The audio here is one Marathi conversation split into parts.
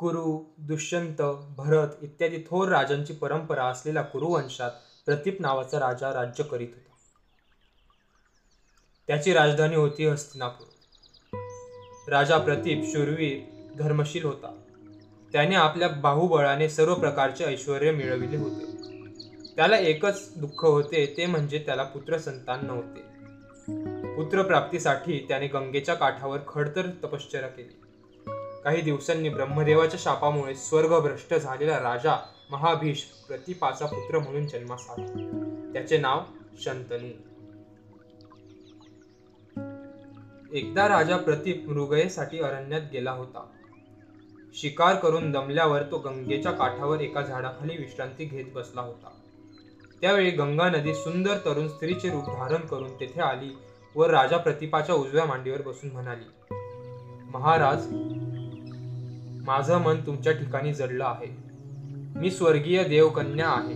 कुरु दुष्यंत भरत इत्यादी थोर राजांची परंपरा असलेल्या कुरुवंशात प्रतीप नावाचा राजा राज्य करीत होता. त्याची राजधानी होती हस्तिनापूर. राजा प्रतीप शूरवीर धर्मशील होता. त्याने आपल्या बाहुबळाने सर्व प्रकारचे ऐश्वर मिळविले होते. त्याला एकच दुःख होते ते म्हणजे त्याला पुत्र संतान नव्हते. पुत्रप्राप्तीसाठी त्याने गंगेच्या काठावर खडतर तपश्चर्या केली. काही दिवसांनी ब्रह्मदेवाच्या शापामुळे स्वर्ग भ्रष्ट झालेला राजा महाभीष प्रतिपाचा पुत्र म्हणून जन्मास आला त्याचे नाव शंतनू. एकदा राजा प्रतीप मृगयेसाठी अरण्यात गेला होता. शिकार करून दमल्यावर तो गंगेच्या काठावर एका झाडाखाली विश्रांती घेत बसला होता. त्यावेळी गंगा नदी सुंदर तरुण स्त्रीचे रूप धारण करून तेथे आली व राजा प्रतिपाच्या उजव्या मांडीवर बसून म्हणाली महाराज माझं मन तुमच्या ठिकाणी जडलं आहे. मी स्वर्गीय देवकन्या आहे.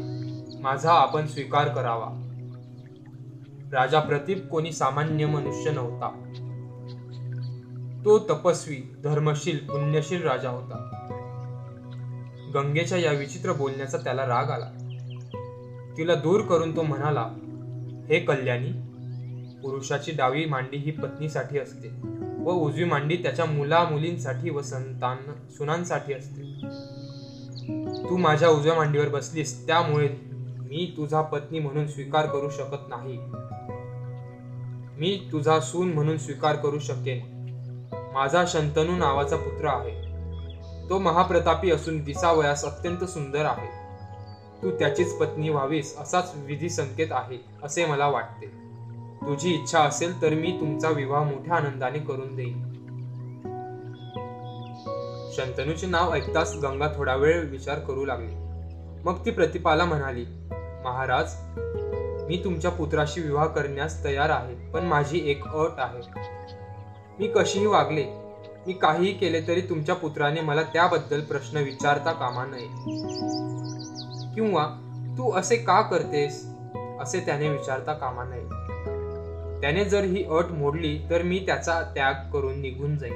माझा आपण स्वीकार करावा. राजा प्रतीप कोणी सामान्य मनुष्य नव्हता. तो तपस्वी धर्मशील पुण्यशील राजा होता. गंगेच्या या विचित्र बोलण्याचा त्याला राग आला. तिला दूर करून तो म्हणाला हे कल्याणी पुरुषाची डावी मांडी ही पत्नीसाठी असते व उजवी मांडी त्याच्या मुला मुलींसाठी व संतान सुनांसाठी असते. तू माझ्या उजव्या मांडीवर बसलीस त्यामुळे मी तुझा पत्नी म्हणून स्वीकार करू शकत नाही. मी तुझा सून म्हणून स्वीकार करू शकेन. माझा शंतनू नावाचा पुत्र आहे. तो महाप्रतापी असून दिसावयास अत्यंत सुंदर आहे. तू त्याचीच पत्नी व्हावीस असाच विधी संकेत आहे असे मला वाटते. तुझी इच्छा असेल तर मी तुमचा विवाह मोठ्या आनंदाने करून देईन. शंतनूचे नाव ऐकताच गंगा थोडा वेळ विचार करू लागली. मग ती प्रतिपाला म्हणाली महाराज मी तुमच्या पुत्राशी विवाह करण्यास तयार आहे पण माझी एक अट आहे. मी कशीही वागले मी काहीही केले तरी तुमच्या पुत्राने मला त्याबद्दल प्रश्न विचारता कामा नये. किंवा तू असे का करतेस असे त्याने विचारता कामा नये. त्याने जर ही अट मोडली तर मी त्याचा त्याग करून निघून जाईल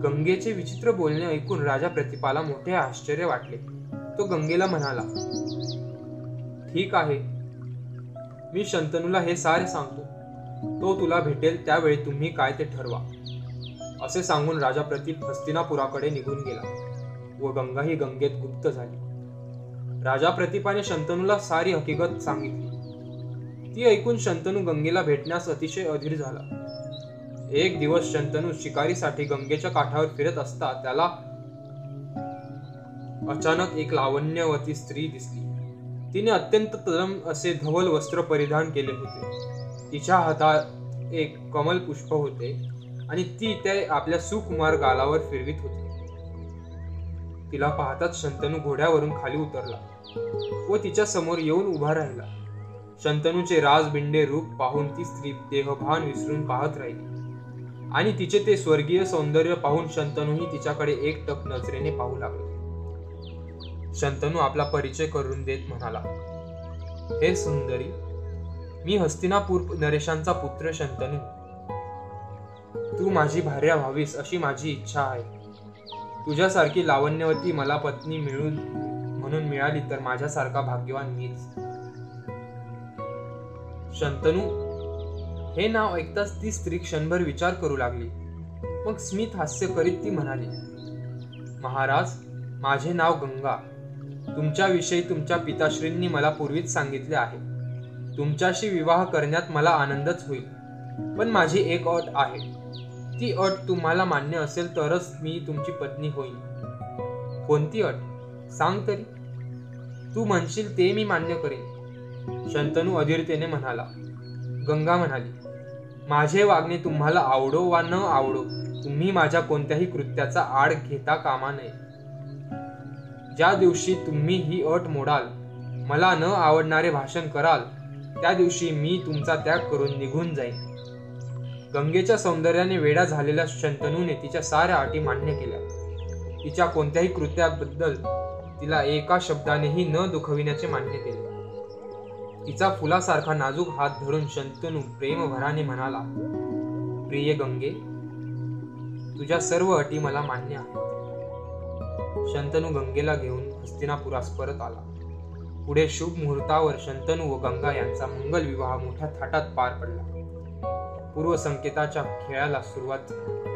गंगेचे विचित्र बोलणे ऐकून राजा प्रतिपाला मोठे आश्चर्य वाटले. तो गंगेला म्हणाला ठीक आहे. मी शंतनूला हे सारे सांगतो. तो तुला भेटेल त्यावेळी तुम्ही काय ते ठरवा. असे सांगून राजा प्रतीप हस्तिनापुराकडे निघून गेला व गंगा ही गंगेत गुप्त झाली. राजा प्रतीपाने शंतनूला सारी हकीकत सांगितली. ती ऐकून शंतनू गंगेला भेटण्यास अतिशय अधीर झाला. एक दिवस शंतनू शिकारीसाठी गंगेच्या काठावर फिरत असता त्याला अचानक एक लावण्यवती स्त्री दिसली. तिने अत्यंत तलम असे धवल वस्त्र परिधान केले होते. तिच्या हातात एक कमल पुष्प होते आणि ती ते आपल्या सुकुमार गालावर फिरवित होती. तिला पाहताच शंतनू घोड्यावरून खाली उतरला व तिच्या समोर येऊन उभा राहिला. शंतनूचे राजबिंडे रूप पाहून ती स्त्री देहभान विसरून पाहत राहिली. आणि तिचे ते स्वर्गीय सौंदर्य पाहून शंतनूही तिच्याकडे एक टक नजरेने पाहू लागले. शंतनू आपला परिचय करून देत म्हणाला हे सुंदरी मी हस्तिनापूर नरेशांचा पुत्र शंतनू. तू माझी भार्या व्हावीस अशी माझी इच्छा आहे. तुझ्यासारखी लावण्यवती मला पत्नी मिळून म्हणून मिळाली तर माझ्यासारखा भाग्यवान मीच. शंतनू हे नाव ऐकताच ती स्त्री क्षणभर विचार करू लागली. मग स्मित हास्य करीत ती म्हणाली महाराज माझे नाव गंगा. तुमच्याविषयी तुमच्या पिताश्रींनी मला पूर्वीच सांगितले आहे. तुमच्याशी विवाह करण्यात मला आनंदच होईल. पण माझी एक अट आहे. ती अट तुम्हाला मान्य असेल तरच मी तुमची पत्नी होईल कोणती अट? सांग तरी. तू म्हणशील ते मी मान्य करेन. शंतनू अधीरतेने म्हणाला. गंगा म्हणाली माझे वागणे तुम्हाला आवडो वा न आवडो तुम्ही माझ्या कोणत्याही कृत्याचा आड घेता कामा नये. ज्या दिवशी तुम्ही ही अट मोडाल मला न आवडणारे भाषण कराल त्या दिवशी मी तुमचा त्याग करून निघून जाईन. गंगेच्या सौंदर्याने वेडा झालेल्या शंतनूने तिच्या साऱ्या अटी मान्य केल्या. तिच्या कोणत्याही कृत्याबद्दल तिला एका शब्दानेही न दुखविण्याचे मान्य केले. तिचा फुलासारखा नाजूक हात धरून शंतनू प्रेमभराने म्हणाला प्रिय गंगे तुझ्या सर्व अटी मला मान्य आहेत. शंतनू गंगेला घेऊन हस्तिनापुरास परत आला. पुढे शुभ मुहूर्तावर शंतनू व गंगा यांचा मंगल विवाह मोठ्या थाटात पार पडला. पूर्व संकेताच्या खेळाला सुरुवात झाली.